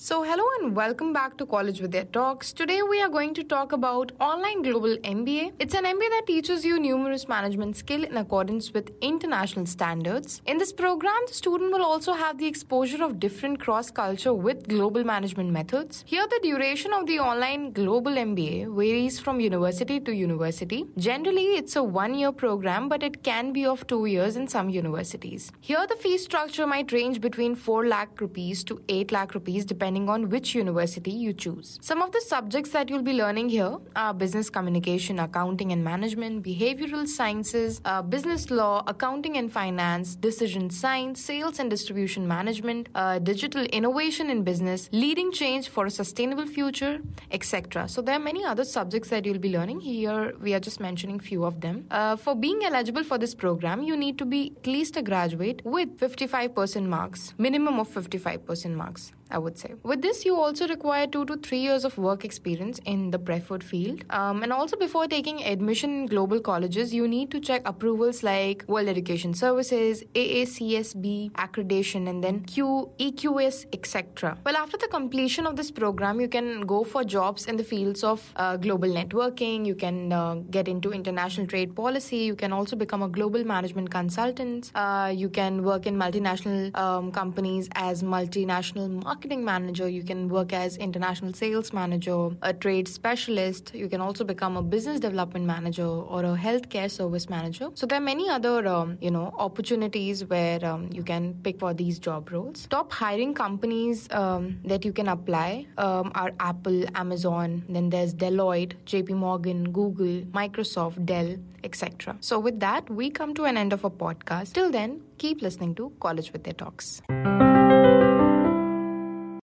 So, hello and welcome back to College Vidya Talks. Today, we are going to talk about Online Global MBA. It's an MBA that teaches you numerous management skill in accordance with international standards. In this program, the student will also have the exposure of different cross culture with global management methods. Here, the duration of the Online Global MBA varies from university to university. Generally, it's a one year program, but it can be of two years in some universities. Here, the fee structure might range between 4 lakh rupees to 8 lakh rupees depending depending on which university you choose. Some of the subjects that you'll be learning here are business communication, accounting and management, behavioral sciences, uh, business law, accounting and finance, decision science, sales and distribution management, uh, digital innovation in business, leading change for a sustainable future, etc. So there are many other subjects that you'll be learning. Here we are just mentioning few of them. Uh, for being eligible for this program, you need to be at least a graduate with 55% marks, minimum of 55% marks. I would say. With this, you also require two to three years of work experience in the preferred field. Um, and also, before taking admission in global colleges, you need to check approvals like World Education Services, AACSB accreditation, and then Q, EQUIS, etc. Well, after the completion of this program, you can go for jobs in the fields of uh, global networking. You can uh, get into international trade policy. You can also become a global management consultant. Uh, you can work in multinational um, companies as multinational marketing manager, you can work as international sales manager, a trade specialist, you can also become a business development manager or a healthcare service manager. So there are many other um, you know opportunities where um, you can pick for these job roles. Top hiring companies um, that you can apply um, are Apple, Amazon, then there's Deloitte, JP Morgan, Google, Microsoft, Dell, etc. So with that, we come to an end of a podcast. Till then, keep listening to College Vidya Talks.